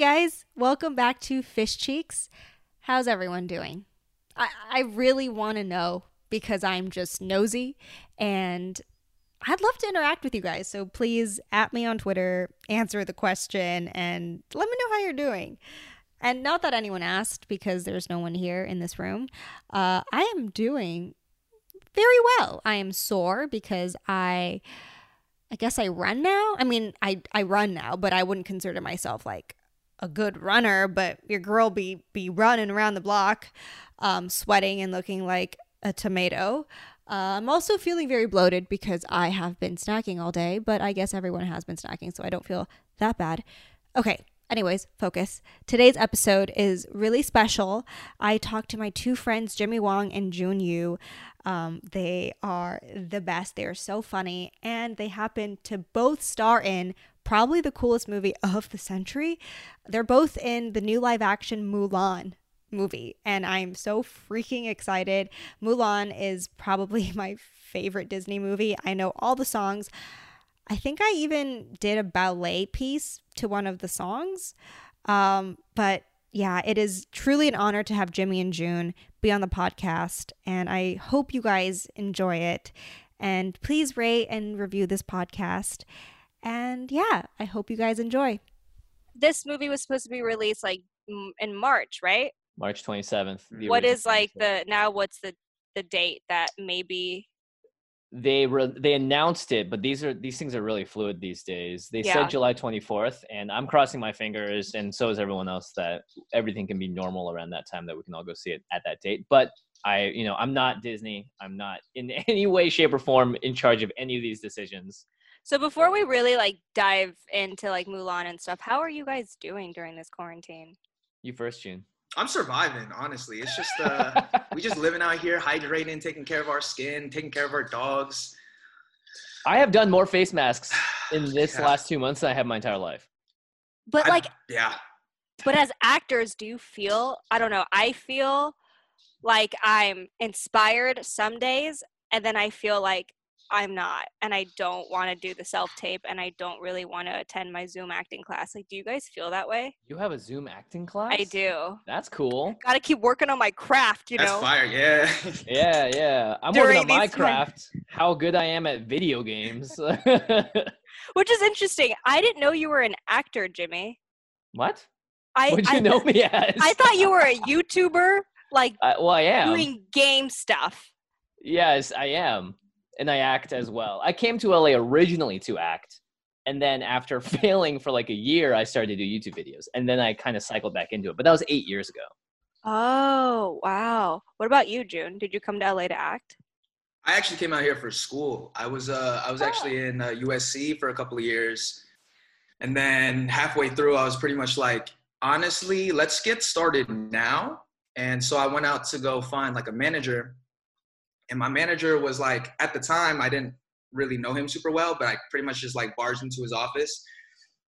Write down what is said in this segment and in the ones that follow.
guys, welcome back to Fish Cheeks. How's everyone doing? I, I really want to know because I'm just nosy and I'd love to interact with you guys. So please at me on Twitter, answer the question, and let me know how you're doing. And not that anyone asked because there's no one here in this room. Uh, I am doing very well. I am sore because I. I guess I run now. I mean, I, I run now, but I wouldn't consider myself like a good runner, but your girl be be running around the block, um, sweating and looking like a tomato. Uh, I'm also feeling very bloated because I have been snacking all day, but I guess everyone has been snacking, so I don't feel that bad. Okay, anyways, focus. Today's episode is really special. I talked to my two friends, Jimmy Wong and Jun Yu. Um, they are the best. They are so funny, and they happen to both star in probably the coolest movie of the century. They're both in the new live action Mulan movie, and I'm so freaking excited. Mulan is probably my favorite Disney movie. I know all the songs. I think I even did a ballet piece to one of the songs. Um, but yeah, it is truly an honor to have Jimmy and Jun be on the podcast, and I hope you guys enjoy it. And please rate and review this podcast. And yeah, I hope you guys enjoy. This movie was supposed to be released like in March, right? March 27th. What is like the now what's the the date that maybe they re- they announced it, but these are these things are really fluid these days. They yeah. said July 24th, and I'm crossing my fingers, and so is everyone else that everything can be normal around that time that we can all go see it at that date. But I, you know, I'm not Disney. I'm not in any way, shape, or form in charge of any of these decisions. So before we really like dive into like Mulan and stuff, how are you guys doing during this quarantine? You first, Jun. I'm surviving, honestly. It's just uh we just living out here, hydrating, taking care of our skin, taking care of our dogs. I have done more face masks in this yeah. last two months than I have my entire life. But like I, yeah. But as actors, do you feel I don't know, I feel like I'm inspired some days and then I feel like I'm not, and I don't want to do the self tape, and I don't really want to attend my Zoom acting class. Like, do you guys feel that way? You have a Zoom acting class? I do. That's cool. Got to keep working on my craft, you That's know. fire, yeah. yeah, yeah. I'm During working on my craft. How good I am at video games. Which is interesting. I didn't know you were an actor, Jimmy. What? I, What'd you I, know me as? I thought you were a YouTuber, like uh, well, I am doing game stuff. Yes, I am and I act as well. I came to LA originally to act, and then after failing for like a year, I started to do YouTube videos, and then I kind of cycled back into it. But that was eight years ago. Oh wow! What about you, Jun? Did you come to LA to act? I actually came out here for school. I was uh, I was actually oh. in uh, USC for a couple of years, and then halfway through, I was pretty much like, honestly, let's get started now. And so I went out to go find like a manager and my manager was like, at the time, I didn't really know him super well, but I pretty much just like barged into his office.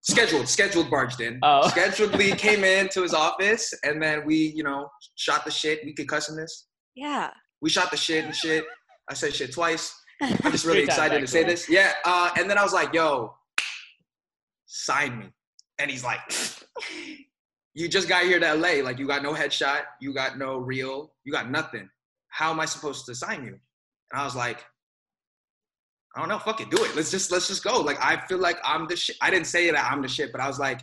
Scheduled, scheduled barged in. Oh. Scheduledly came into his office, and then we, you know, shot the shit. We could cuss in this. Yeah. We shot the shit and shit. I said shit twice. I'm just really excited to say this. Yeah. Uh, and then I was like, yo, sign me. And he's like, you just got here to LA. Like, you got no headshot. You got no reel. You got nothing how am I supposed to sign you? And I was like, I don't know, fuck it, do it. Let's just let's just go. Like I feel like I'm the shit. I didn't say that I'm the shit, but I was like,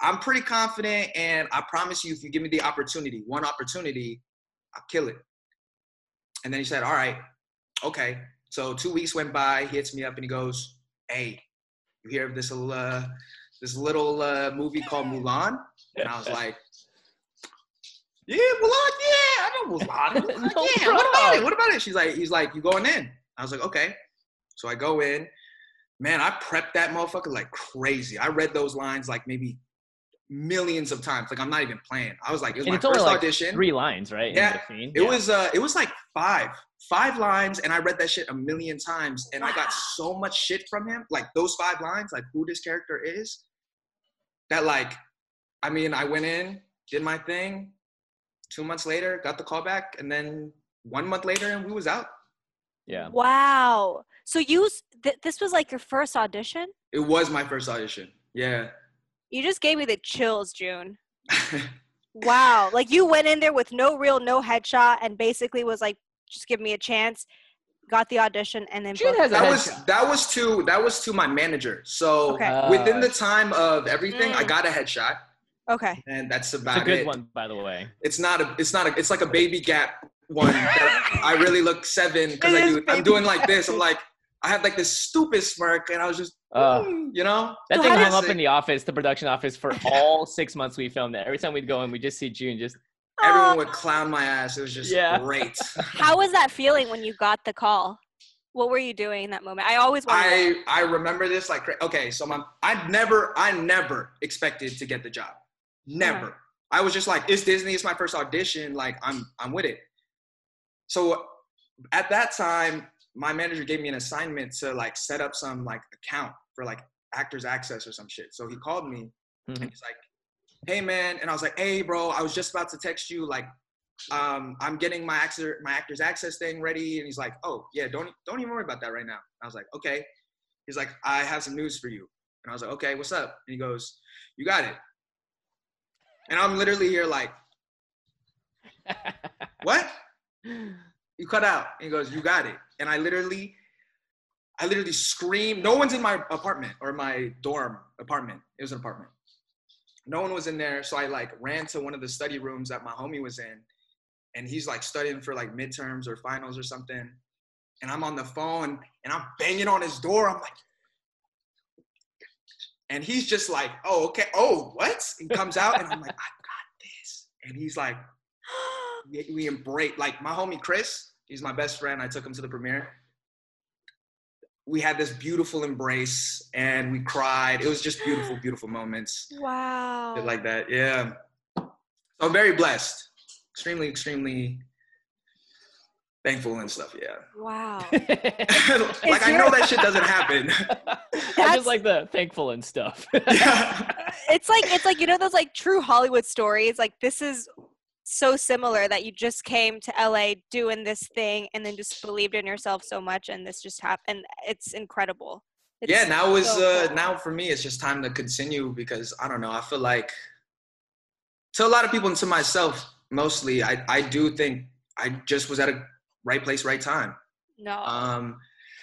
I'm pretty confident, and I promise you, if you give me the opportunity, one opportunity, I'll kill it. And then he said, All right, okay. So two weeks went by. He hits me up and he goes, Hey, you hear of this little uh, this little uh, movie called Mulan? And I was like, yeah, Mulan, yeah, I know Mulan. no yeah, problem. what about it? What about it? She's like, he's like, you going in? I was like, okay. So I go in. Man, I prepped that motherfucker like crazy. I read those lines like maybe millions of times. Like I'm not even playing. I was like, it was and my first like audition. Three lines, right? Yeah. It yeah. was uh it was like five. Five lines, and I read that shit a million times, and wow. I got so much shit from him. Like those five lines, like who this character is. That like, I mean, I went in, did my thing, two months later, got the call back, and then one month later, and we was out. Yeah. Wow. So you, th- this was like your first audition? It was my first audition. Yeah. You just gave me the chills, Jun. wow. Like you went in there with no real no headshot and basically was like, just give me a chance. Got the audition and then Jun has a that was headshot. that was to that was to my manager. So Okay. within the Uh, time of everything, I Mm. got a headshot, Okay. and that's about it's about a good it. one, by the way. It's not a. It's not a. It's like a baby gap one. that I really look seven because I do. I'm doing like this. I'm like, I had like this stupid smirk, and I was just, Uh, mm, you know. That So thing hung up it- in the office, the production office, for all six months we filmed it. Every time we'd go in, we just see Jun just Everyone would clown my ass. It was just Yeah. great. How was that feeling when you got the call? What were you doing in that moment? I always want. I I remember this like okay, so my I never I never expected to get the job. Never. I was just like, it's Disney. It's my first audition. Like I'm I'm with it. So at that time, my manager gave me an assignment to like set up some like account for like Actors Access or some shit. So he called me Mhm. and he's like, "Hey man," and I was like, "Hey bro, I was just about to text you like." Um, I'm getting my actor, my actors access thing ready, and he's like, "Oh yeah, don't don't even worry about that right now." I was like, "Okay." He's like, "I have some news for you," and I was like, "Okay, what's up?" And he goes, "You got it." And I'm literally here like, "What?" You cut out. And he goes, "You got it." And I literally, I literally screamed. No one's in my apartment or my dorm apartment. It was an apartment. No one was in there, so I like ran to one of the study rooms that my homie was in, and he's like studying for like midterms or finals or something. And I'm on the phone and I'm banging on his door. I'm like, and he's just like, "Oh, okay. Oh, what?" And comes out and I'm like, "I got this." And he's like, we, we embrace like my homie Chris. He's my best friend. I took him to the premiere. We had this beautiful embrace and we cried. It was just beautiful, beautiful moments. wow. Shit like that. Yeah. So I'm very blessed. Extremely, extremely thankful and stuff. Yeah. wow. like Is I know that shit doesn't happen. I just like the thankful and stuff. yeah. it's like it's like you know those like true Hollywood stories. Like this is so similar that you just came to LA doing this thing and then just believed in yourself so much and this just happened. It's incredible. It's yeah. Now is so uh, cool. now for me, it's just time to continue because I don't know. I feel like to a lot of people and to myself mostly, I I do think I just was at a right place, right time. no. Um,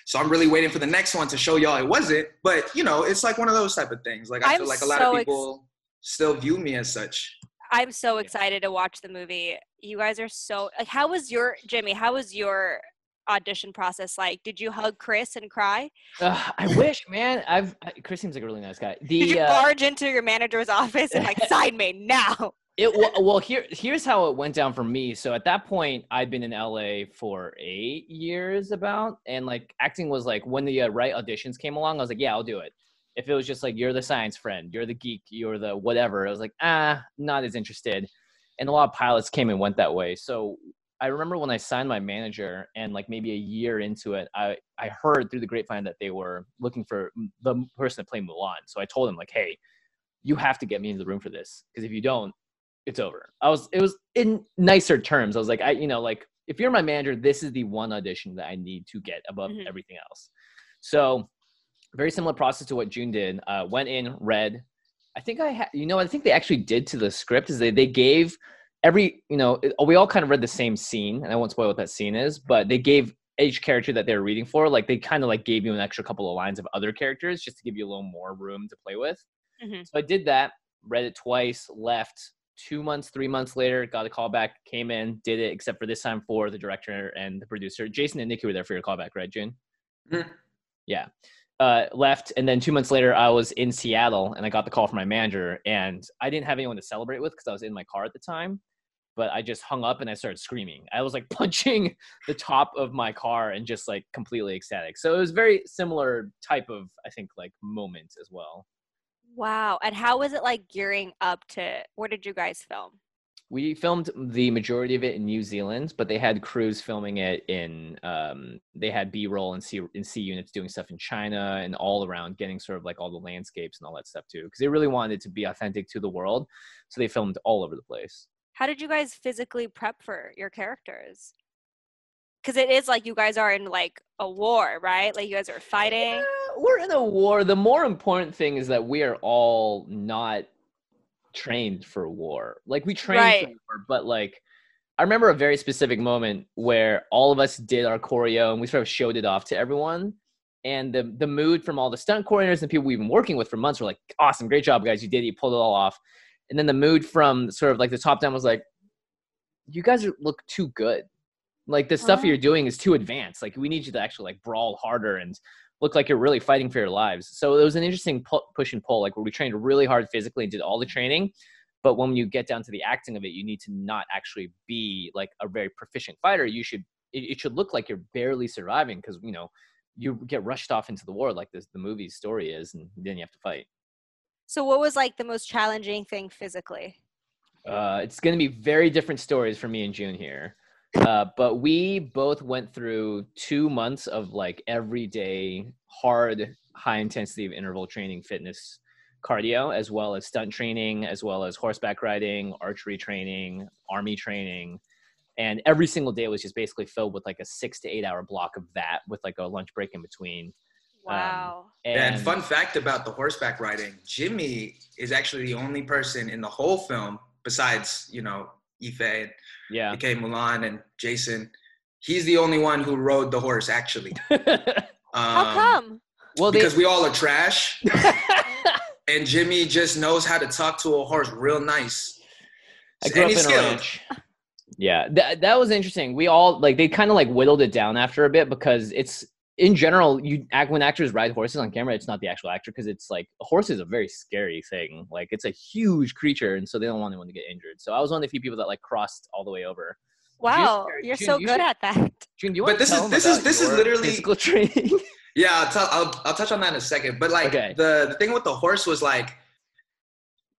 so I'm really waiting for the next one to show y'all it wasn't. But you know, it's like one of those type of things. Like I I'm feel like a lot so of ex- people still view me as such. I'm so excited to watch the movie. You guys are so like how was your Jimmy, how was your audition process like? Did you hug Chris and cry? Ugh, I wish, man. I've Chris seems like a really nice guy. The Did you uh, barge into your manager's office and like sign me now? It well, here here's how it went down for me. So at that point, I'd been in LA for eight years about, and like acting was like when the uh, right auditions came along, I was like, yeah, I'll do it. If it was just like you're the science friend, you're the geek, you're the whatever, I was like, ah, not as interested. And a lot of pilots came and went that way. So I remember when I signed my manager, and like maybe a year into it, I I heard through the grapevine that they were looking for the person to play Mulan. So I told him like, hey, you have to get me into the room for this because if you don't it's over. I was it was in nicer terms. I was like, I you know, like if you're my manager, this is the one audition that I need to get above Mhm. everything else. So very similar process to what June did. Uh, went in, read. I think I had, you know, I think they actually did to the script is they they gave every, you know, it- we all kind of read the same scene, and I won't spoil what that scene is, but they gave each character that they were reading for, like they kind of like gave you an extra couple of lines of other characters just to give you a little more room to play with. Mhm. So I did that, read it twice, left. Two months, three months later, got a call back, came in, did it, except for this time for the director and the producer. Jason and Niki were there for your callback, right, Jun? Mhm. Yeah. Uh, left, and then two months later, I was in Seattle, and I got the call from my manager, and I didn't have anyone to celebrate with because I was in my car at the time. But I just hung up and I started screaming. I was like punching the top of my car and just like completely ecstatic. So it was very similar type of, I think, like moment as well. Wow. And how was it like gearing up to where did you guys film? We filmed the majority of it in New Zealand, but they had crews filming it in. Um, they had B roll and C in C units doing stuff in China and all around, getting sort of like all the landscapes and all that stuff too, because they really wanted it to be authentic to the world. So they filmed all over the place. How did you guys physically prep for your characters? Because it is like you guys are in like a war, right? Like you guys are fighting. Yeah, we're in a war. The more important thing is that we are all not trained for war. Like we train Right. for war, but like I remember a very specific moment where all of us did our choreo and we sort of showed it off to everyone. And the the mood from all the stunt coordinators and people we've been working with for months were like, awesome, great job, guys. You did it, you pulled it all off. And then the mood from sort of like the top down was like, you guys are, look too good. Like the stuff Oh. you're doing is too advanced. Like we need you to actually like brawl harder and look like you're really fighting for your lives. So it was an interesting pu- push and pull, like where we trained really hard physically and did all the training. But when you get down to the acting of it, you need to not actually be like a very proficient fighter. You should it, it should look like you're barely surviving because you know you get rushed off into the war like this the movie's story is, and then you have to fight. So what was like the most challenging thing physically? Uh, it's going to be very different stories for me and June here. Uh, but we both went through two months of like everyday hard, high intensity of interval training, fitness, cardio, as well as stunt training, as well as horseback riding, archery training, army training. And every single day was just basically filled with like a six to eight hour block of that with like a lunch break in between. Wow. And, fun fact about the horseback riding, Jimmy is actually the only person in the whole film, besides, you know, Yifei and yeah. Ike Mulan and Jason. He's the only one who rode the horse, actually. How Um, come? well, they, Because we all are trash, and Jimmy just knows how to talk to a horse real nice. I grew up in he's a ranch. Yeah, that that was interesting. We all like they kind of like whittled it down after a bit because it's in general you act when actors ride horses on camera, it's not the actual actor because it's like a horse is a very scary thing. Like it's a huge creature, and so they don't want anyone to get injured. So I was one of the few people that like crossed all the way over. Wow, Jun, you're Jun, so you good should- at that. Jun, do you But this to is- this is- this is literally- physical training? Yeah, I'll, tell, I'll, I'll touch on that in a second. But like Okay. the, the thing with the horse was like,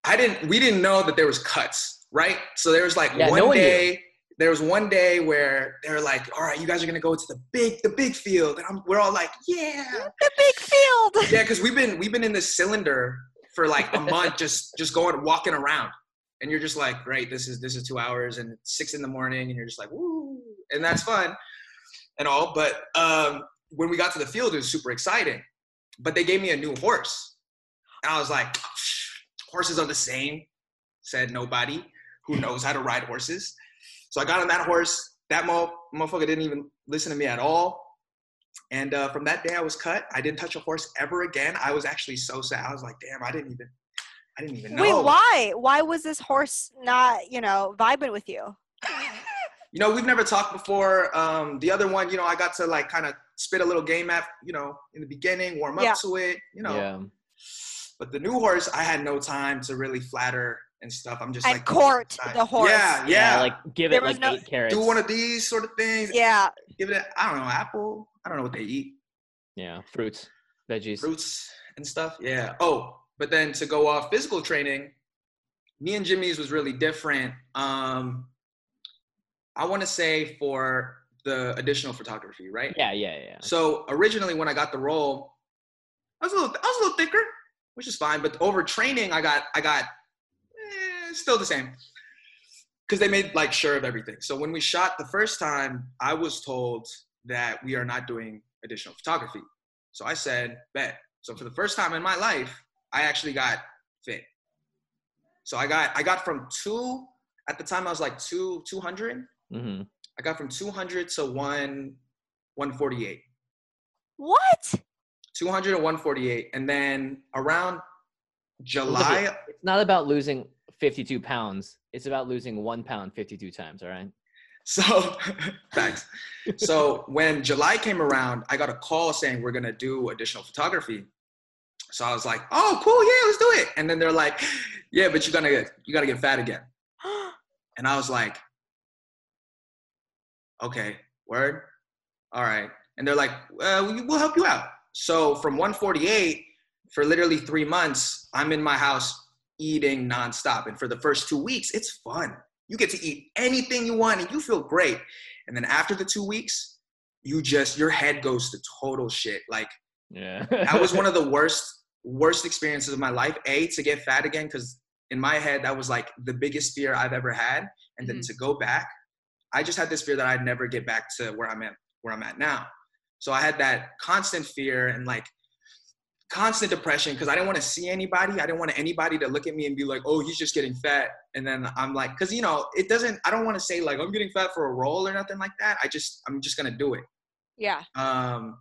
I didn't, we didn't know that there was cuts, right? So there was like Yeah, one no one day, there was one day where they're like, all right, you guys are gonna go to the big, the big field, and I'm, we're all like, yeah, The big field. yeah, because we've been we've been in this cylinder for like a month, just just going walking around, and you're just like, great, this is this is two hours, and it's six in the morning, and you're just like, woo, and that's fun, and all. But um, when we got to the field, it was super exciting. But they gave me a new horse, and I was like, horses are the same. Said nobody who knows how to ride horses. So I got on that horse. That mo- motherfucker didn't even listen to me at all. And uh, from that day, I was cut. I didn't touch a horse ever again. I was actually so sad. I was like, damn, I didn't even, I didn't even know. Wait, why? Why was this horse not, you know, vibing with you? You know, we've never talked before. Um, the other one, you know, I got to like kind of spit a little game at, you know, in the beginning, warm up Yeah. to it, you know. Yeah. But the new horse, I had no time to really flatter and stuff. I'm just And like court the horse. Yeah, yeah. like give There it like no- eight carrots. do one of these sort of things. Yeah. Give it, a, I don't know, apple. I don't know what they eat. yeah, fruits, veggies. fruits and stuff. Yeah. Oh, but then to go off physical training, me and Jimmy's was really different. Um, I want to say for the additional photography, right? Yeah, yeah, yeah. So originally, when I got the role, I was a little, I was a little thicker, which is fine. But over training, I got, I got, still the same, because they made like sure of everything. So when we shot the first time, I was told that we are not doing additional photography. So I said, bet. So for the first time in my life, I actually got fit. So I got, I got from two at the time I was like two, two hundred. hmm I got from 200 to one, 148. What? 200 and 148 and then around july It's not about losing 52 pounds. It's about losing one pound 52 times. All right. so thanks so when july came around i got a call saying we're to do additional photography so i was like oh cool yeah let's do it and then they're like yeah but you gotta get you gotta get fat again and i was like okay word all right and they're like uh, we'll help you out so from 148 for literally three months i'm in my house eating nonstop. And for the first two weeks it's fun. You get to eat anything you want and you feel great. And then after the two weeks you just your head goes to total shit. Like Yeah. that was one of the worst worst experiences of my life. A to get fat again because in my head that was like the biggest fear i've ever had. And then mm-hmm. to go back i just had this fear that i'd never get back to where i'm at where i'm at now. So i had that constant fear and like constant depression because I didn't want to see anybody. I didn't want anybody to look at me and be like, "Oh, he's just getting fat." And then I'm like, because you know, it doesn't. I don't want to say like I'm getting fat for a role or nothing like that. I just I'm just gonna do it. Yeah. Um.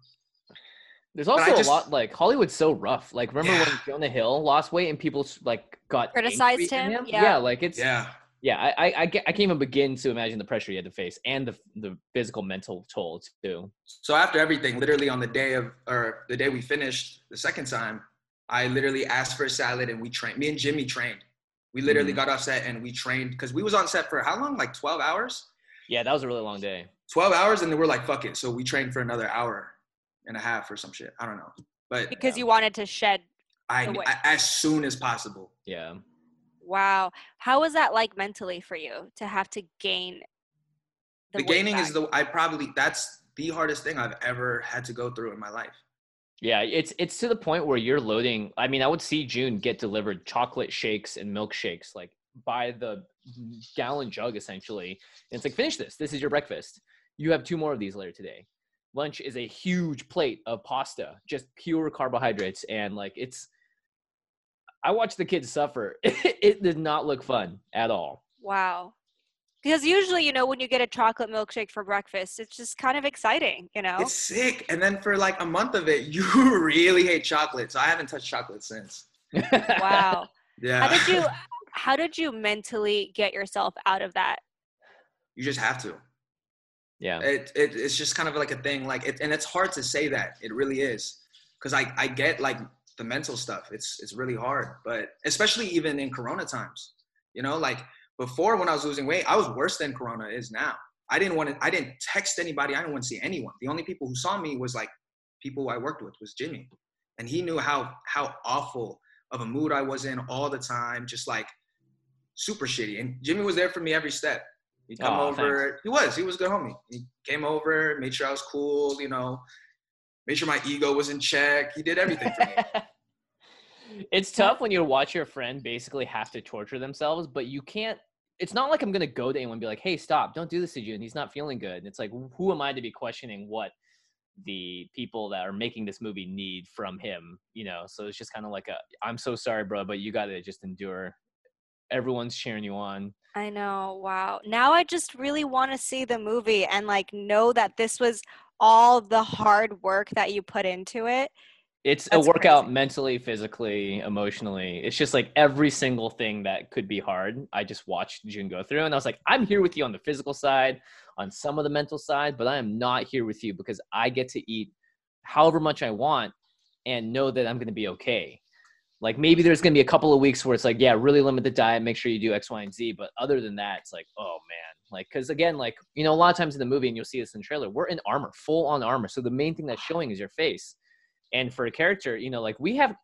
There's also just, a lot like Hollywood's so rough. Like remember yeah. when Jonah Hill lost weight and people like got criticized him? him? Yeah. yeah, like it's yeah yeah, I, I, I, can't even begin to imagine the pressure he had to face and the the physical mental toll too. So after everything, literally on the day of or the day we finished the second time, I literally asked for a salad and we trained. Me and Jimmy trained. We literally mm-hmm. got off set and we trained because we was on set for how long? Like twelve hours. Yeah, that was a really long day. Twelve hours, and then we're like, "Fuck it!" So we trained for another hour and a half or some shit. I don't know, but because you wanted to shed. I, I as soon as possible. Yeah. Wow. How was that like mentally for you to have to gain the, the gaining back? is the I probably that's the hardest thing I've ever had to go through in my life. Yeah, it's it's to the point where you're loading. I mean, I would see Jun get delivered chocolate shakes and milkshakes like by the gallon jug essentially. And it's like finish this. This is your breakfast. You have two more of these later today. Lunch is a huge plate of pasta, just pure carbohydrates and like it's I watched the kids suffer. it did not look fun at all. Wow. Because usually, you know, when you get a chocolate milkshake for breakfast, it's just kind of exciting, you know? It's sick. And then for like a month of it, you really hate chocolate. So I haven't touched chocolate since. wow. yeah. How did you how did you mentally get yourself out of that? You just have to. Yeah. It, it it's just kind of like a thing like it, and it's hard to say that. It really is. Cuz I I get like the mental stuff. It's it's really hard, but especially even in Corona times, you know, like before when I was losing weight, I was worse than Corona is now. I didn't want to. I didn't text anybody. I didn't want to see anyone. The only people who saw me was like people I worked with was Jimmy, and he knew how how awful of a mood I was in all the time, just like super shitty. And Jimmy was there for me every step. He'd come oh, over. Thanks. He was. He was a good homie. He came over, made sure I was cool. You know, made sure my ego was in check. He did everything for me. it's tough when you watch your friend basically have to torture themselves, but you can't. It's not like I'm gonna go to anyone and be like, "Hey, stop! Don't do this to you." And he's not feeling good. And it's like, who am I to be questioning what the people that are making this movie need from him? You know. So it's just kind of like a, "I'm so sorry, bro, but you gotta just endure." Everyone's cheering you on. I know. Wow. Now I just really want to see the movie and like know that this was all the hard work that you put into it. It's a workout crazy. mentally, physically, emotionally. It's just like every single thing that could be hard. I just watched Jun go through and I was like, I'm here with you on the physical side, on some of the mental side, but I am not here with you because I get to eat however much I want and know that I'm going to be okay. Like maybe there's going to be a couple of weeks where it's like, yeah, really limit the diet, make sure you do X, Y, and Z. But other than that, it's like, oh man, like, because again, like, you know, a lot of times in the movie, and you'll see this in trailer, we're in armor, full on armor. So the main thing that's showing is your face. And for a character, you know, like we have,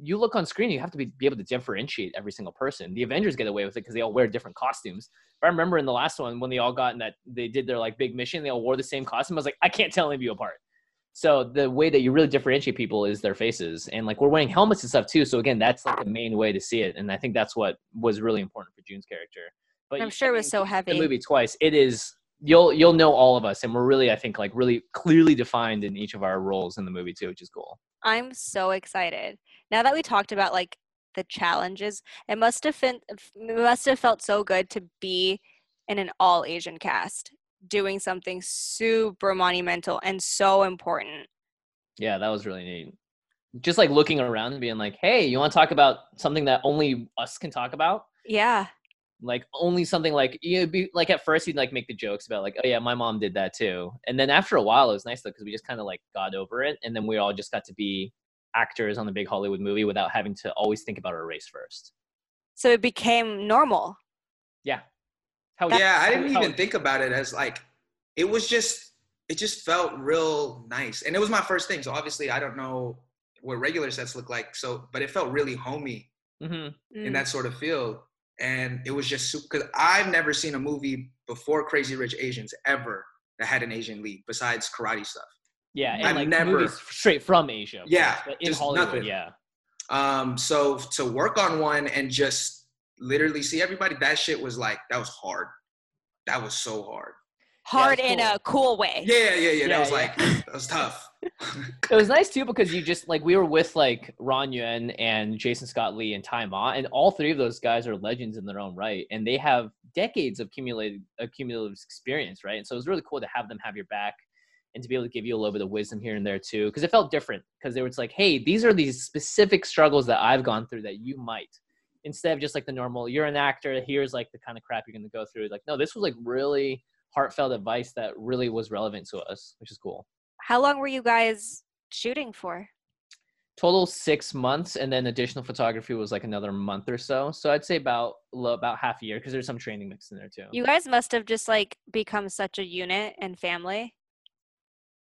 you look on screen, you have to be, be able to differentiate every single person. The Avengers get away with it because they all wear different costumes. But I remember in the last one when they all got in that, they did their like big mission, they all wore the same costume. I was like, I can't tell any of you apart. So the way that you really differentiate people is their faces, and like we're wearing helmets and stuff too. So again, that's like the main way to see it, and I think that's what was really important for Jun's character. But I'm sure it was so heavy. The movie twice. It is. You'll you'll know all of us, and we're really, I think, like really clearly defined in each of our roles in the movie too, which is cool. I'm so excited. Now that we talked about like the challenges, it must have been it must have felt so good to be in an all Asian cast doing something super monumental and so important. Yeah, that was really neat. Just like looking around and being like, "Hey, you want to talk about something that only us can talk about?" Yeah like only something like you know, be like at first you'd like make the jokes about like oh yeah my mom did that too. And then after a while it was nice though because we just kind of like got over it and then we all just got to be actors on the big hollywood movie without having to always think about our race first. So it became normal. Yeah. How, yeah i didn't how, even think about it as like it was just it just felt real nice and it was my first thing so obviously i don't know what regular sets look like so but it felt really homey mm-hmm. in that sort of feel and it was just super because I've never seen a movie before Crazy Rich Asians ever that had an Asian lead besides karate stuff. Yeah, and I've like never straight from Asia. Yeah, in Hollywood. Nothing. Yeah. Um, so to work on one and just literally see everybody, that shit was like that was hard. That was so hard. Hard yeah, cool. in a cool way. Yeah, yeah, yeah. That yeah, was like that was tough. it was nice too because you just like we were with like Ron Yuen and Jason Scott Lee and Tzi Ma, and all three of those guys are legends in their own right, and they have decades of accumulated accumulative experience, right? And so it was really cool to have them have your back and to be able to give you a little bit of wisdom here and there too, because it felt different. Because they were like, hey, these are these specific struggles that I've gone through that you might. Instead of just like the normal, you're an actor. Here's like the kind of crap you're going to go through. Like, no, this was like really heartfelt advice that really was relevant to us, which is cool. How long were you guys shooting for? Total six months, and then additional photography was like another month or so. So I'd say about about half a year because there's some training mixed in there too. You guys must have just like become such a unit and family.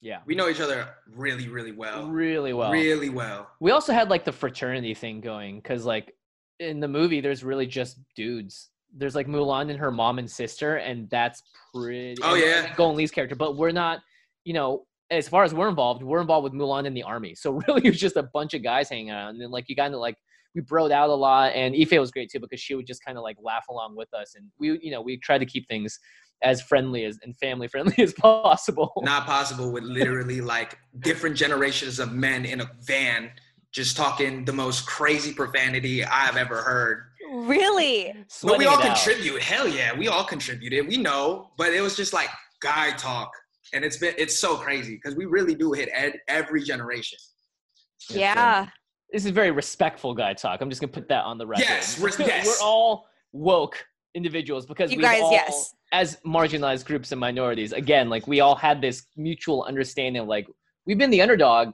Yeah. We know each other really, really well. Really well. Really well. We also had like the fraternity thing going because like in the movie there's really just dudes there's like Mulan and her mom and sister, and that's pretty. Oh yeah, Gong Li's character, but we're not. You know, as far as we're involved, we're involved with Mulan in the army. So really, it was just a bunch of guys hanging out, and then like you kind of like we broed out a lot, and Yifei was great too because she would just kind of like laugh along with us, and we you know we tried to keep things as friendly as and family friendly as possible. Not possible with literally like different generations of men in a van just talking the most crazy profanity I've ever heard Really? but we all contribute. Out. Hell yeah, we all contributed. We know, but it was just like guy talk, and it's been it's so crazy because we really do hit ed, every generation. Yeah. This is very respectful guy talk. I'm just gonna put that on the record. Yes, we're, yes. we're all woke individuals because you guys, all, yes, as marginalized groups and minorities, again, like we all had this mutual understanding. Of, like we've been the underdog,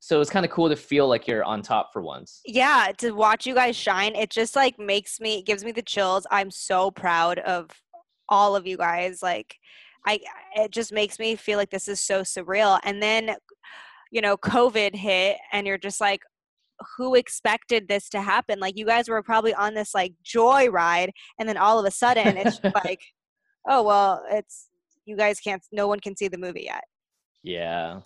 so it's kind of cool to feel like you're on top for once. Yeah to watch you guys shine it just like makes me gives me the chills. I'm so proud of all of you guys like i it just makes me feel like this is so surreal. And then you know covid hit and you're just like who expected this to happen? Like you guys were probably on this like joy ride and then all of a sudden it's like oh well it's you guys can't no one can see the movie yet. Yeah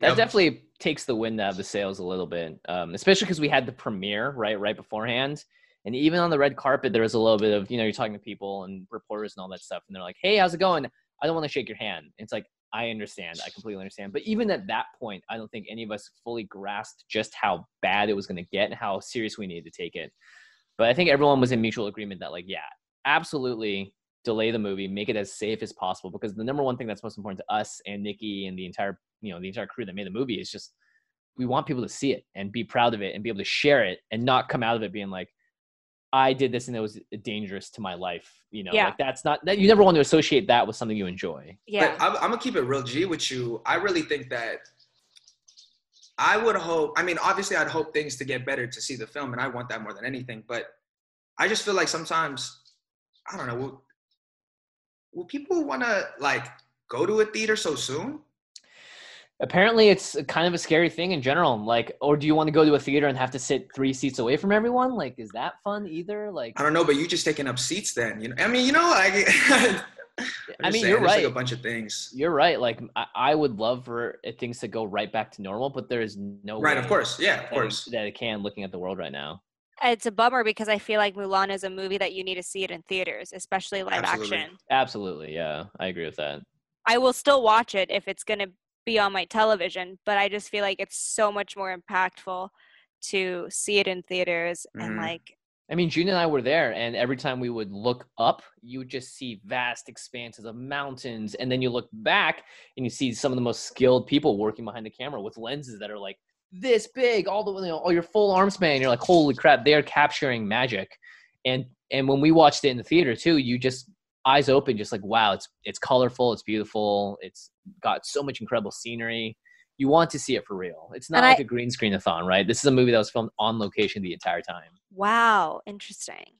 that yep. definitely takes the wind out of the sails a little bit, um, especially because we had the premiere right right beforehand, and even on the red carpet there was a little bit of you know you're talking to people and reporters and all that stuff, and they're like, "Hey, how's it going? I don't want to shake your hand." It's like I understand, I completely understand, but even at that point, I don't think any of us fully grasped just how bad it was going to get and how serious we needed to take it. But I think everyone was in mutual agreement that like, yeah, absolutely delay the movie, make it as safe as possible because the number one thing that's most important to us and Niki and the entire you know the entire crew that made the movie is just we want people to see it and be proud of it and be able to share it and not come out of it being like I did this and it was dangerous to my life. You know, yeah. like that's not that you never want to associate that with something you enjoy. Yeah, but I'm, I'm gonna keep it real G with you. I really think that I would hope. I mean, obviously, I'd hope things to get better to see the film, and I want that more than anything. But I just feel like sometimes I don't know. Will, will people want to like go to a theater so soon? Apparently it's kind of a scary thing in general like or do you want to go to a theater and have to sit three seats away from everyone like is that fun either like i don't know but you just taking up seats then you know i mean you know like i mean saying, you're right like a bunch of things you're right like I, I, would love for things to go right back to normal but there is no right of course yeah of course that it can looking at the world right now it's a bummer because I feel like Mulan is a movie that you need to see it in theaters, especially live Absolutely. action. Absolutely, yeah, I agree with that. I will still watch it if it's going to be on my television, but I just feel like it's so much more impactful to see it in theaters mm. and mm-hmm. like I mean, Jun and I were there, and every time we would look up, you would just see vast expanses of mountains. And then you look back and you see some of the most skilled people working behind the camera with lenses that are like this big, all the you know, all your full arm span. You're like, holy crap, they are capturing magic. And and when we watched it in the theater too, you just eyes open, just like wow, it's it's colorful, it's beautiful, it's got so much incredible scenery. You want to see it for real. It's not and like I, a green screen a thon, right? This is a movie that was filmed on location the entire time. Wow, interesting.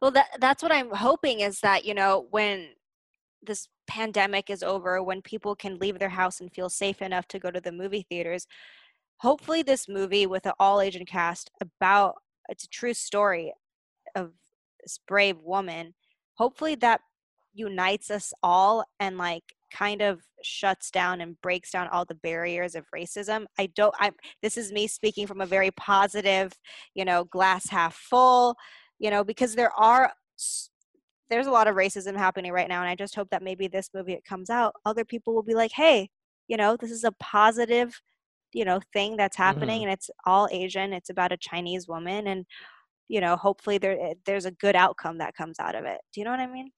Well, that that's what I'm hoping is that you know when this pandemic is over, when people can leave their house and feel safe enough to go to the movie theaters, hopefully this movie with an all Asian cast about it's a true story of this brave woman. Hopefully that unites us all and like kind of shuts down and breaks down all the barriers of racism. I don't i this is me speaking from a very positive you know glass half full you know because there are there's a lot of racism happening right now and i just hope that maybe this movie it comes out other people will be like hey you know this is a positive you know thing that's happening mm-hmm. and it's all asian it's about a chinese woman and you know hopefully there eh, there's a good outcome that comes out of it. Do you know what i mean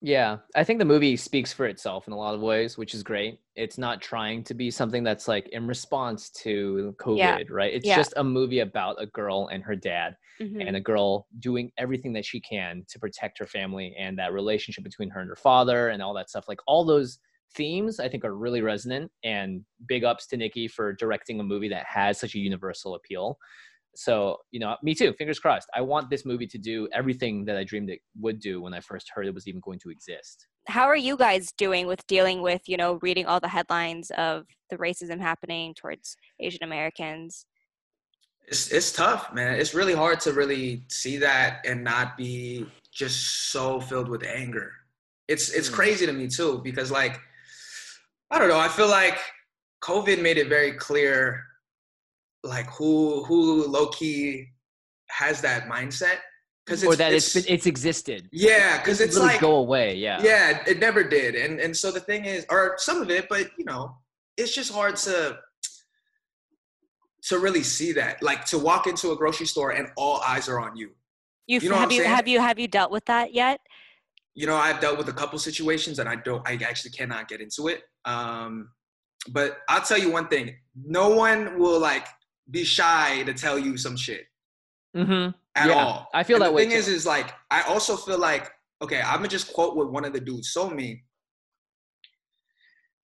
yeah, I think the movie speaks for itself in a lot of ways, which is great. It's not trying to be something that's like in response to COVID, yeah. right? It's yeah. just a movie about a girl and her dad, mm-hmm. and a girl doing everything that she can to protect her family and that relationship between her and her father and all that stuff. Like all those themes, I think are really resonant. And big ups to Niki for directing a movie that has such a universal appeal so you know me too fingers crossed. I want this movie to do everything that i dreamed it would do when i first heard it was even going to exist. How are you guys doing with dealing with you know reading all the headlines of the racism happening towards asian americans? It's, it's tough man. It's really hard to really see that and not be just so filled with anger. It's it's mm. crazy to me too because like i don't know i feel like covid made it very clear like who who low key has that mindset because or that it's it's, it's existed. Yeah, because it's, really like go away. Yeah, yeah, it never did, and and so the thing is, or some of it, but you know, it's just hard to to really see that, like to walk into a grocery store and all eyes are on you. You've, you know have you saying? have you have you dealt with that yet? You know, I've dealt with a couple situations, and I don't, I actually cannot get into it. Um, but I'll tell you one thing: no one will like be shy to tell you some shit. Mm-hmm. At yeah, all. I feel and that the way. The thing too. is, is like I also feel like okay, I'm gonna just quote what one of the dudes told me.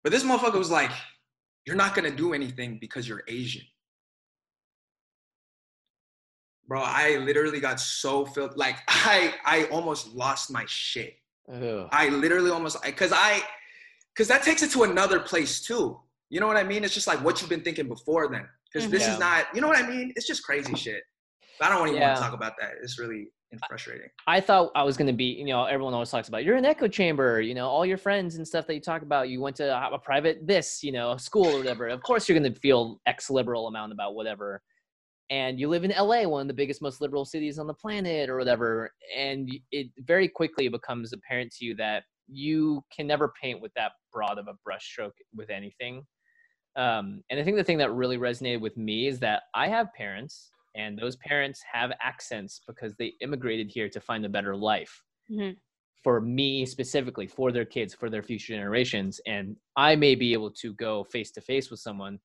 But this motherfucker was like, "You're not gonna do anything because you're Asian." Bro, I literally got so filled. Like I, I almost lost my shit. Ugh. I literally almost because I, because that takes it to another place too. You know what I mean? It's just like what you've been thinking before then because mm-hmm. this yeah. is not you know what i mean it's just crazy shit i don't even yeah. want to talk about that it's really frustrating i thought i was going to be you know everyone always talks about you're an echo chamber you know all your friends and stuff that you talk about you went to a private this you know school or whatever of course you're going to feel ex liberal amount about whatever and you live in LA, one of the biggest, most liberal cities on the planet, or whatever, and it very quickly becomes apparent to you that you can never paint with that broad of a brushstroke with anything. Um, and I think the thing that really resonated with me is that I have parents, and those parents have accents because they immigrated here to find a better life. Mm-hmm. For me specifically, for their kids, for their future generations. And I may be able to go face to face with someone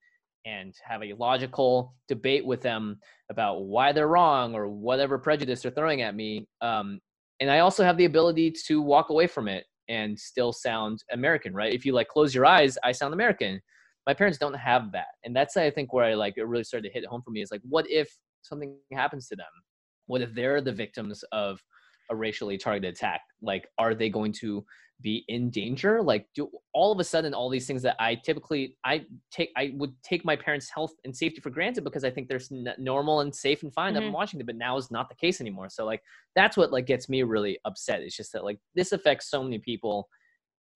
and have a logical debate with them about why they're wrong or whatever prejudice they're throwing at me. Um, and I also have the ability to walk away from it and still sound American, right? If you like close your eyes, I sound American my parents don't have that and that's i think where i like it really started to hit home for me is like what if something happens to them? What if they're the victims of a racially targeted attack? Like are they going to be in danger? Like do all of a sudden all these things that i typically i take i would take my parents health and safety for granted because i think they're normal and safe and fine mm-hmm. i'm watching them but now is not the case anymore. So like that's what like gets me really upset. It's just that like this affects so many people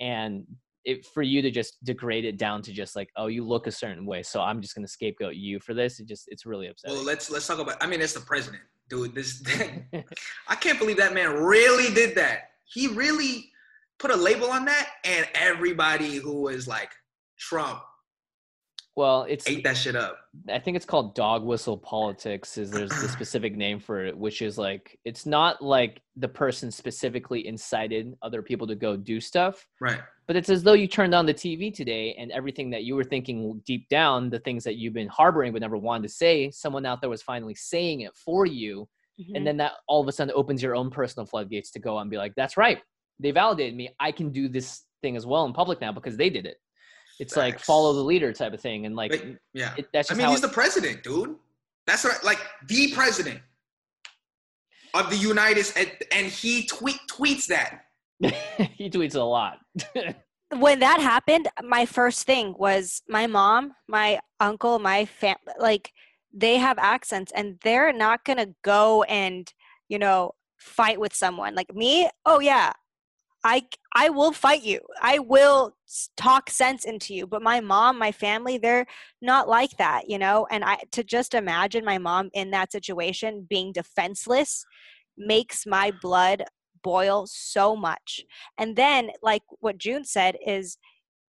and it, for you to just degrade it down to just like, oh, you look a certain way, so I'm just gonna scapegoat you for this. It just it's really upsetting. Well, let's let's talk about. I mean, it's the president, dude. This I can't believe that man really did that. He really put a label on that, and everybody who was like Trump well, it's ate that shit up. I think it's called dog whistle politics. Is there's the specific name for it, which is like it's not like the person specifically incited other people to go do stuff, right? But it's as though you turned on the TV today and everything that you were thinking deep down, the things that you've been harboring but never wanted to say, someone out there was finally saying it for you, mm-hmm. and then that all of a sudden opens your own personal floodgates to go and be like, "That's right, they validated me. I can do this thing as well in public now because they did it." it's Facts. like follow the leader type of thing and like but, yeah it, that's i mean he's it, the president dude that's right like the president of the united and, and he tweet tweets that he tweets a lot when that happened my first thing was my mom my uncle my fam like they have accents and they're not gonna go and you know fight with someone like me oh yeah I I will fight you. I will talk sense into you. But my mom, my family, they're not like that, you know? And I to just imagine my mom in that situation being defenseless makes my blood boil so much. And then, like what Jun said, is,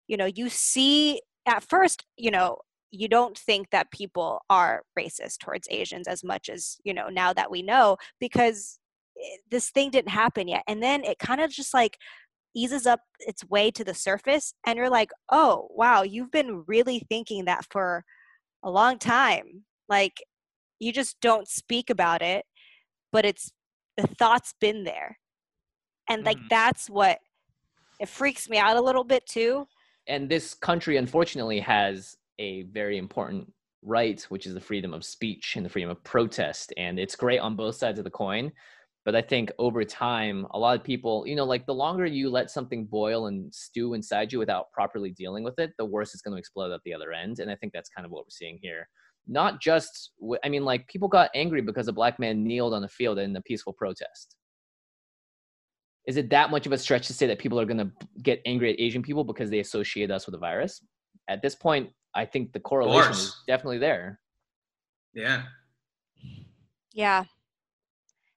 you know, you see at first, you know, you don't think that people are racist towards Asians as much as, you know, now that we know, because eh, this thing didn't happen yet. And then it kind of just like eases up its way to the surface. And you're like, oh, wow, you've been really thinking that for a long time. Like, you just don't speak about it, but it's the thought's been there. And like, mm-hmm. that's what it freaks me out a little bit too. And this country, unfortunately, has a very important right, which is the freedom of speech and the freedom of protest. And it's great on both sides of the coin. But I think over time, a lot of people, you know, like the longer you let something boil and stew inside you without properly dealing with it, the worse it's going to explode at the other end. And I think that's kind of what we're seeing here. Not just, I mean, like people got angry because a black man kneeled on the field in a peaceful protest. Is it that much of a stretch to say that people are going to get angry at Asian people because they associate us with a virus? At this point, I think the correlation is definitely there. Yeah. Yeah.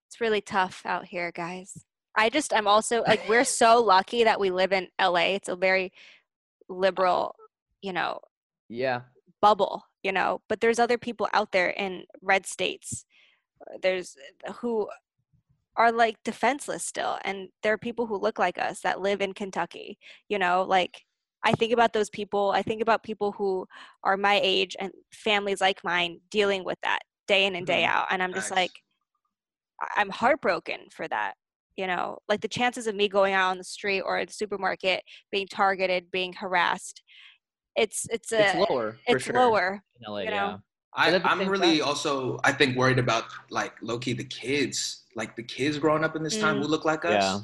It's really tough out here, guys. I just I'm also like we're so lucky that we live in LA. It's a very liberal, you know, yeah, bubble, you know, but there's other people out there in red states. There's who are like defenseless still and there are people who look like us that live in Kentucky, you know, like I think about those people. I think about people who are my age and families like mine dealing with that day in and day mm-hmm. out. And I'm just nice. like, I'm heartbroken for that. You know, like the chances of me going out on the street or at the supermarket being targeted, being harassed, it's it's a it's lower. it's sure. lower. LA, you know? yeah. I, I'm really time. also I think worried about like low key the kids, like the kids growing up in this time mm. who look like us. Yeah.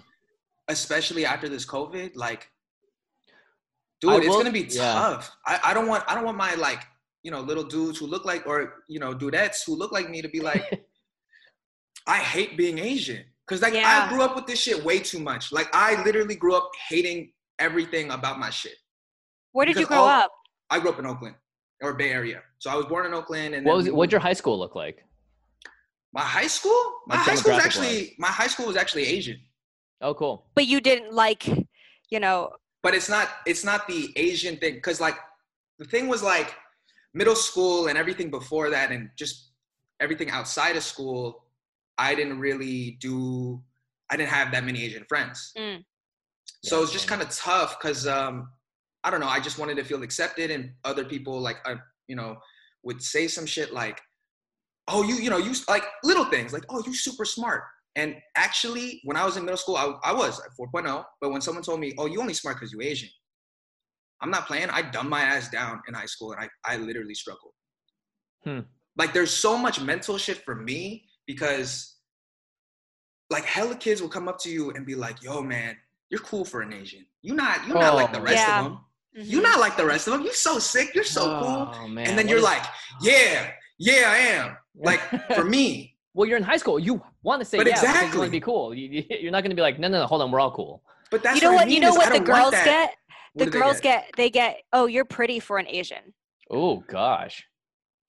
Especially after this COVID, like dude, will, it's gonna be tough. I, I don't want I don't want my like you know little dudes who look like or you know dudettes who look like me to be like, I hate being Asian because like yeah. I grew up with this shit way too much. Like I literally grew up hating everything about my shit. Where did because you grow all, up? I grew up in Oakland or Bay Area. So I was born in Oakland. And what was what your high school look like? My high school? My high school was actually my high school was actually Asian. Oh, cool. But you didn't like, you know, but it's not it's not the Asian thing because like the thing was like middle school and everything before that and just everything outside of school, I didn't really do I didn't have that many Asian friends. Mm. So yeah, it was just kind of tough because um, I don't know. I just wanted to feel accepted, and other people like uh, you know would say some shit like, "Oh, you you know you like little things like, oh, you super smart." And actually, when I was in middle school, I, I was at 4.0. But when someone told me, oh, you only smart because you Asian, I'm not playing. I dumbed my ass down in high school and I, I literally struggled. Hmm. Like, there's so much mental shit for me because, like, hella kids will come up to you and be like, yo, man, you're cool for an Asian. You're not, you're oh, not like the rest yeah. of them. Mm-hmm. You're not like the rest of them. You're so sick. You're so oh, cool. Man. And then what you're is- like, yeah, yeah, I am. Like, for me, well, you're in high school. You want to say but yeah exactly. you want to be cool. You, are not going to be like, no, no, no, hold on, we're all cool. But that's you know what, what you know what the girls get. the girls get? get they get. Oh, you're pretty for an Asian. Oh gosh.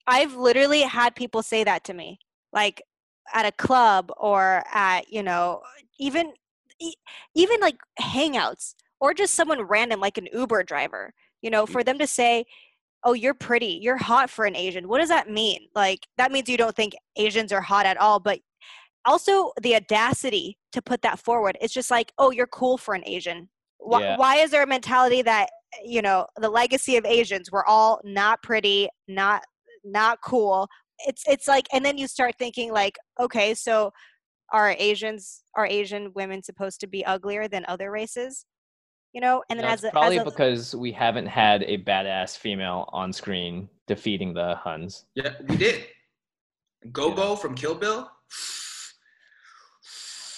I've literally had people say that to me, like at a club or at you know even even like hangouts or just someone random like an Uber driver. You know, mm. for them to say, oh you're pretty. You're hot for an asian. What does that mean? Like that means you don't think asians are hot at all but also the audacity to put that forward. It's just like oh you're cool for an asian. Why, yeah. why is there a mentality that you know the legacy of asians we're all not pretty not not cool? It's it's like and then you start thinking like okay so are asians are asian women supposed to be uglier than other races you know and then no, as a, probably as a, because we haven't had a badass female on screen defeating the huns. Yeah we did. Gogo yeah. from kill bill.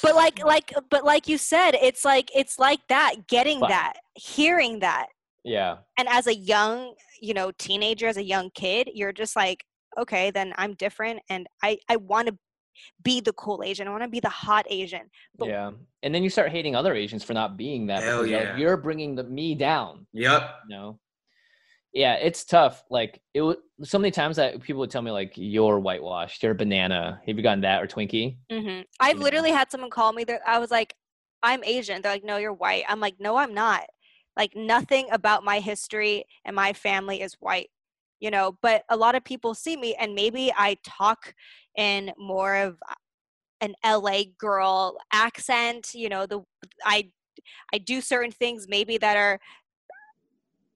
But like like but like you said it's like it's like that getting but, that hearing that. Yeah. And as a young you know teenager as a young kid you're just like okay then i'm different and i i want to be the cool Asian. I want to be the hot Asian. But yeah, and then you start hating other Asians for not being that. Hell yeah. Like, you're bringing the, me down. Yep. You know? Yeah, it's tough. Like it was so many times that people would tell me like you're whitewashed, you're a banana. Have you gotten that or Twinkie? Mm-hmm. I've literally had someone call me. That I was like, I'm Asian. They're like, no, you're white. I'm like, no, I'm not. Like nothing about my history and my family is white, you know. But a lot of people see me, and maybe I talk in more of an LA girl accent. You know, the I I do certain things maybe that are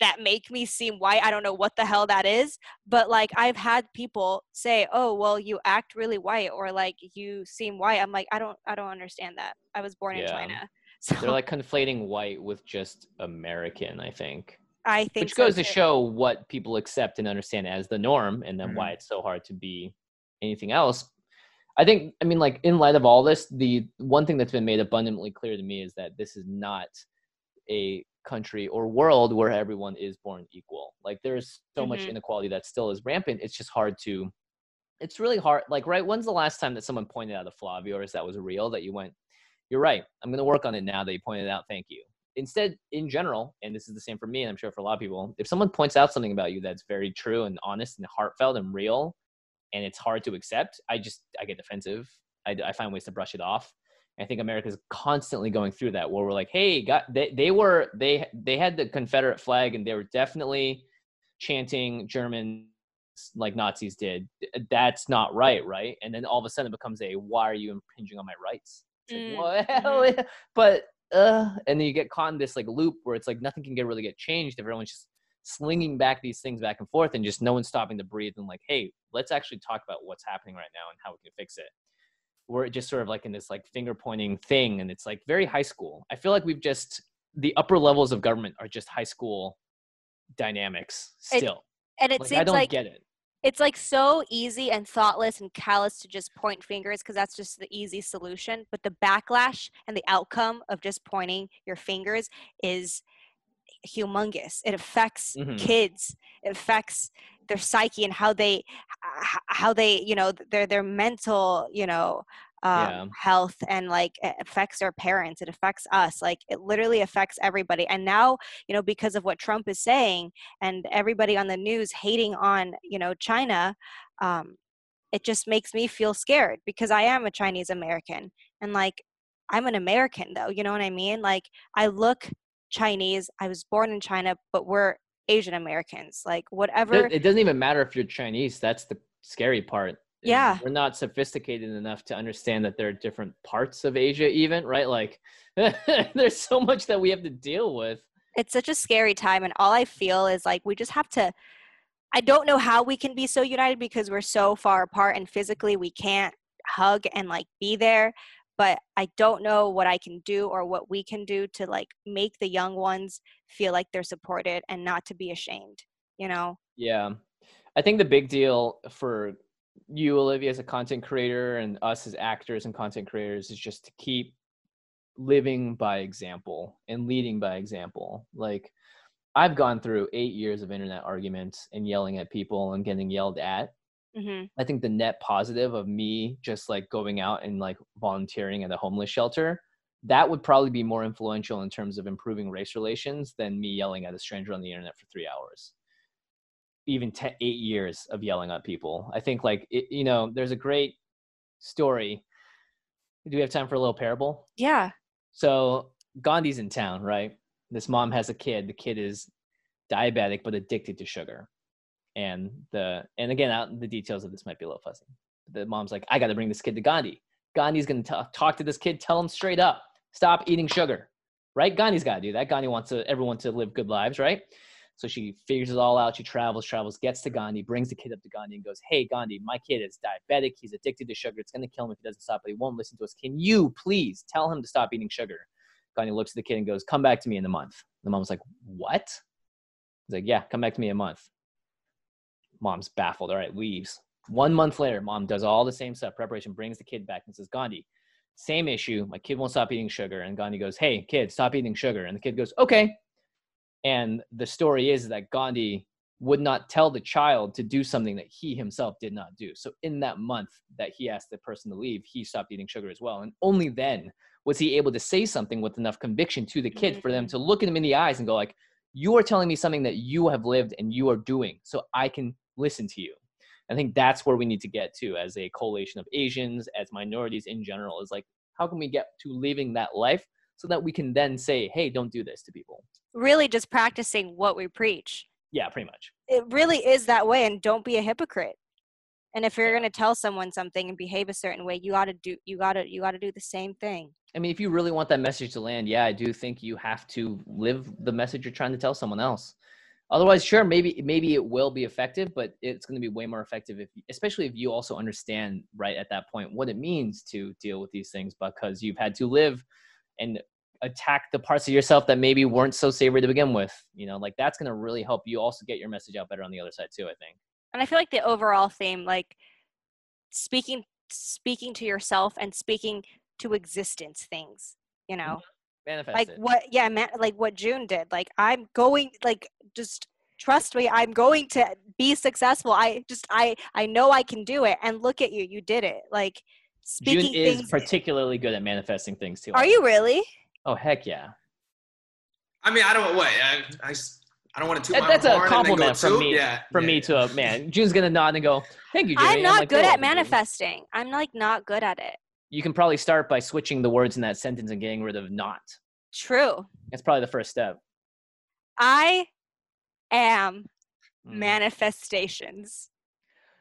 that make me seem white. I don't know what the hell that is, but like I've had people say, "Oh, well, you act really white," or like you seem white. I'm like, I don't, I don't understand that. I was born yeah. in China. So they're like conflating white with just American. I think. I think, which goes to show what people accept and understand as the norm, and then mm-hmm. why it's so hard to be anything else. I think, I mean, like in light of all this, the one thing that's been made abundantly clear to me is that this is not a country or world where everyone is born equal. Like there's so mm-hmm. much inequality that still is rampant. It's just hard to it's really hard. Like, right, when's the last time that someone pointed out a flaw of yours that was real that you went, You're right, I'm gonna work on it now that you pointed out, thank you. Instead, in general, and this is the same for me, and I'm sure for a lot of people, if someone points out something about you that's very true and honest and heartfelt and real, and it's hard to accept, I just I get defensive. I, I find ways to brush it off. I think America's constantly going through that where we're like, hey, got they they were they they had the Confederate flag and they were definitely chanting German like Nazis did. That's not right, right? And then all of a sudden it becomes a why are you impinging on my rights? Like, mm, well, mm-hmm. but uh, and then you get caught in this like loop where it's like nothing can get really get changed if everyone's just slinging back these things back and forth and just no one's stopping to breathe and like, hey, let's actually talk about what's happening right now and how we can fix it. We're just sort of like in this like finger pointing thing and it's like very high school. I feel like we've just the upper levels of government are just high school dynamics still. it, and it like, seems i don't like get it it's like so easy and thoughtless and callous to just point fingers because that's just the easy solution but the backlash and the outcome of just pointing your fingers is humongous it affects mm-hmm. kids it affects their psyche and how they how they you know their their mental you know um, yeah. health and like it affects our parents it affects us like it literally affects everybody and now you know because of what trump is saying and everybody on the news hating on you know china um, it just makes me feel scared because i am a chinese american and like i'm an american though you know what i mean like i look chinese i was born in china but we're Asian Americans. Like whatever. It doesn't even matter if you're Chinese. That's the scary part. Yeah. We're not sophisticated enough to understand that there are different parts of Asia, even, right? Like there's so much that we have to deal with. It's such a scary time. And all I feel is like we just have to. I don't know how we can be so united because we're so far apart and physically we can't hug and like be there but I don't know what I can do or what we can do to like make the young ones feel like they're supported and not to be ashamed, you know? Yeah. I think the big deal for you, Olivia, as a content creator and us as actors and content creators is just to keep living by example and leading by example. Like, I've gone through eight years of internet arguments and yelling at people and getting yelled at Mm-hmm. I think the net positive of me just like going out and like volunteering at a homeless shelter, that would probably be more influential in terms of improving race relations than me yelling at a stranger on the internet for three hours. Even ten, eight years of yelling at people. I think like, it, you know, there's a great story. Do we have time for a little parable? Yeah. So Gandhi's in town, right? This mom has a kid. The kid is diabetic but addicted to sugar and the and again out the details of this might be a little fuzzy the mom's like i got to bring this kid to gandhi gandhi's going to talk to this kid tell him straight up stop eating sugar right gandhi's got to do that gandhi wants to, everyone to live good lives right so she figures it all out she travels travels gets to gandhi brings the kid up to gandhi and goes hey gandhi my kid is diabetic he's addicted to sugar it's going to kill him if he doesn't stop but he won't listen to us can you please tell him to stop eating sugar gandhi looks at the kid and goes come back to me in a month the mom's like what he's like yeah come back to me in a month Mom's baffled. All right, leaves. One month later, mom does all the same stuff, preparation, brings the kid back and says, Gandhi, same issue. My kid won't stop eating sugar. And Gandhi goes, Hey, kid, stop eating sugar. And the kid goes, Okay. And the story is that Gandhi would not tell the child to do something that he himself did not do. So in that month that he asked the person to leave, he stopped eating sugar as well. And only then was he able to say something with enough conviction to the kid for them mm-hmm. to look at him in the eyes and go like, you are telling me something that you have lived and you are doing. So I can listen to you. I think that's where we need to get to as a coalition of Asians, as minorities in general, is like, how can we get to living that life so that we can then say, hey, don't do this to people. Really just practicing what we preach. Yeah, pretty much. It really is that way and don't be a hypocrite. And if you're going to tell someone something and behave a certain way, you got to do you got to you got to do the same thing. I mean, if you really want that message to land, yeah, I do think you have to live the message you're trying to tell someone else. Otherwise, sure, maybe maybe it will be effective, but it's going to be way more effective if, especially if you also understand right at that point what it means to deal with these things because you've had to live and attack the parts of yourself that maybe weren't so savory to begin with. You know, like that's going to really help you also get your message out better on the other side too. I think. And I feel like the overall theme, like speaking speaking to yourself and speaking to existence things, you mm-hmm. know, Manifest like it. what yeah man, like what Jun did like i'm going like just trust me i'm going to be successful i just i i know i can do it and look at you you did it like Jun speaking is things particularly good at manifesting things too. are you really Oh heck yeah! I mean, I don't what I, I, s- I don't want to toot That- that's a own horn and then go compliment from toot. me- Yeah, From yeah, me yeah. to a man, Jun's gonna nod and go, "Thank you, Jimmy." i'm not like, good "You're at welcome, Jun." manifesting i'm like not good at it You can probably start by switching the words in that sentence and getting rid of not. true That's probably the first step. i am Mm. manifestations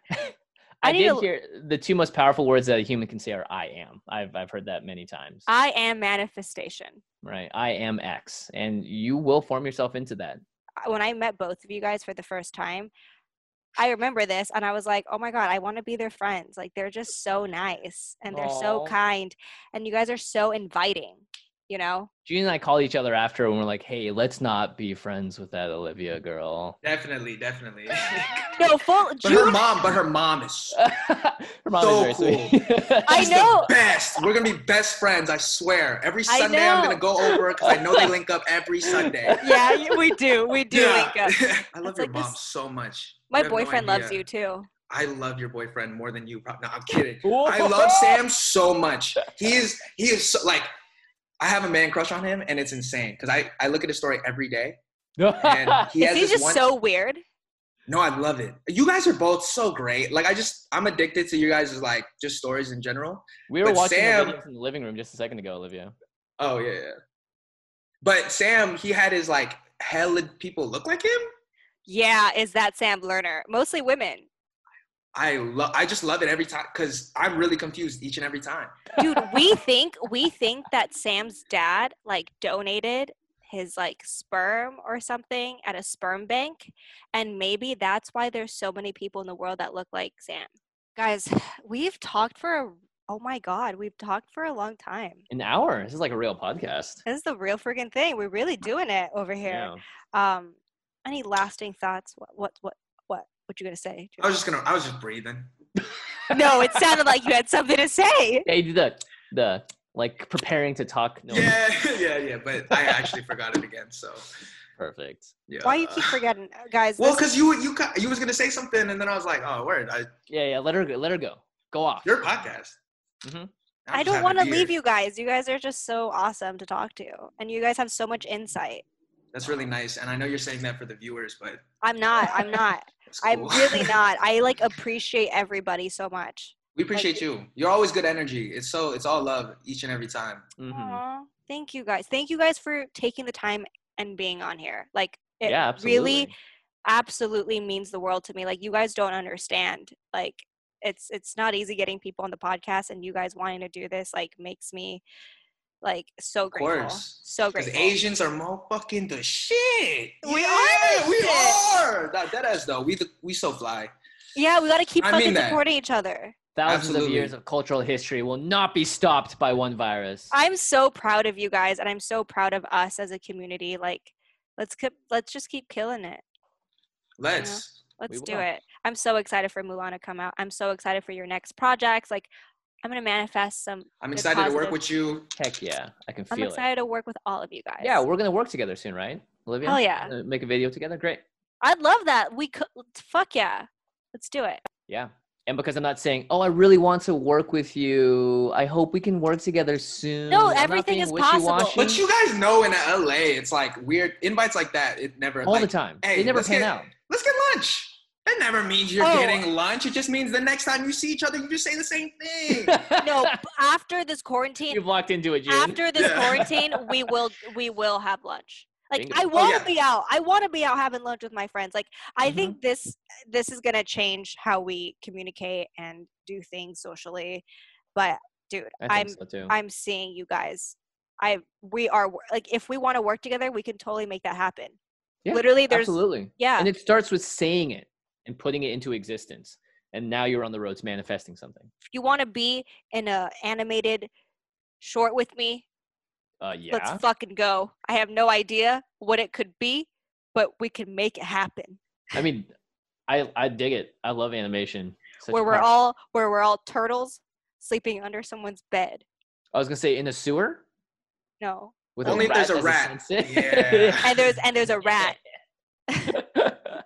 I, I did to- hear the two most powerful words that a human can say are "I am." I've I've heard that many times. i am manifestation right, I am X, and you will form yourself into that. When I met both of you guys for the first time, I remember this and I was like, oh my God, I want to be their friends. Like they're just so nice and they're so kind and you guys are so inviting, you know? Jun and I called each other after, and we're like, "Hey, let's not be friends with that Olivia girl." Definitely, definitely. No, full but her mom, but her mom is Her mom So is very sweet. I know. the best. We're gonna be best friends. I swear. Every Sunday, I'm gonna go over because I know they link up every Sunday. Yeah, we do. We do Yeah. link up. I love It's your like mom this- so much. My You have no boyfriend loves you too. I love your boyfriend more than you. prob- No, I'm kidding. I love Sam so much. He is he is so, like I have a man crush on him and it's insane because I I look at his story every day and he Is has he this just one. so weird? no, I love it. You guys are both so great. Like I just I'm addicted to you guys' like just stories in general. we were but watching Sam- in the living room just a second ago, Olivia. Oh yeah, yeah. But Sam, he had his like hella people look like him. Yeah, is that Sam Lerner? Mostly women. I love. I just love it every time because I'm really confused each and every time. dude we think we think that sam's dad like donated his like sperm or something at a sperm bank and maybe that's why there's so many people in the world that look like sam guys we've talked for a oh my god we've talked for a long time An hour. This is like a real podcast. this is the real freaking thing we're really doing it over here um any lasting thoughts what what what what what you gonna say I was just gonna. I was just breathing. no it sounded like you had something to say Yeah, you did the the like preparing to talk. No, Yeah, yeah, yeah. But I actually forgot it again. So perfect. yeah. why you keep forgetting Uh, guys Well, this- because you you you was gonna say something, and then I was like, oh, word. I, Yeah, yeah. Let her go. Let her go. Go off. your podcast. Mhm. I'm I just don't want to leave you guys. You guys are just so awesome to talk to, and you guys have so much insight. That's really nice, and I know you're saying that for the viewers, but I'm not. I'm not. That's I'm really not. I like appreciate everybody so much. we appreciate you. You're always good energy. It's so it's all love each and every time. Mhm. Aw, thank you guys. Thank you guys for taking the time and being on here. Like it Yeah, absolutely. really, absolutely means the world to me. Like you guys don't understand. Like it's it's not easy getting people on the podcast, and you guys wanting to do this like makes me like so Of grateful. course. So Because grateful. Asians are more fucking the shit. We Yeah, are the We shit. are. That, that is though. We the, we so fly. Yeah, we got to keep I mean fucking that. supporting each other. Thousands of years of cultural history will not be stopped by one virus. I'm so proud of you guys, and I'm so proud of us as a community. Like, let's keep, let's just keep killing it. Let's. Let's do will. it. I'm so excited for Mulan to come out. I'm so excited for your next projects. Like, I'm gonna manifest some. I'm good excited to work with you. Heck yeah, I can feel it. I'm feel it. excited to work with all of you guys. Yeah, we're gonna work together soon, right, Olivia? Hell yeah. Gonna Make a video together. Great. I'd love that. We could. Fuck yeah. Let's do it. Yeah. And because I'm not saying, oh, I really want to work with you. I hope we can work together soon. No, I'm everything is possible. wishy-washy. But you guys know in LA, it's like weird invites like that. It never all like, the time. Hey, they never let's pan get- out. Let's get lunch. That never means you're oh. getting lunch. It just means the next time you see each other, you just say the same thing. no, after this quarantine, you've walked into it. Jun. After this yeah. quarantine, we will we will have lunch. Like Bingo. I want to oh, yeah. be out. I want to be out having lunch with my friends. Like I mm-hmm. think this this is gonna change how we communicate and do things socially. But dude, I'm so I'm seeing you guys. I we are like if we want to work together, we can totally make that happen. Yeah, Literally, there's absolutely yeah, and it starts with saying it and putting it into existence. And now you're on the road to manifesting something. If you want to be in a animated short with me, uh, yeah. let's fucking go. I have no idea what it could be, but we can make it happen. I mean, I I dig it. I love animation. Such where we're all where we're all turtles sleeping under someone's bed. I was gonna say in a sewer. No. With Only if there's a rat. A yeah. and there's and there's a rat.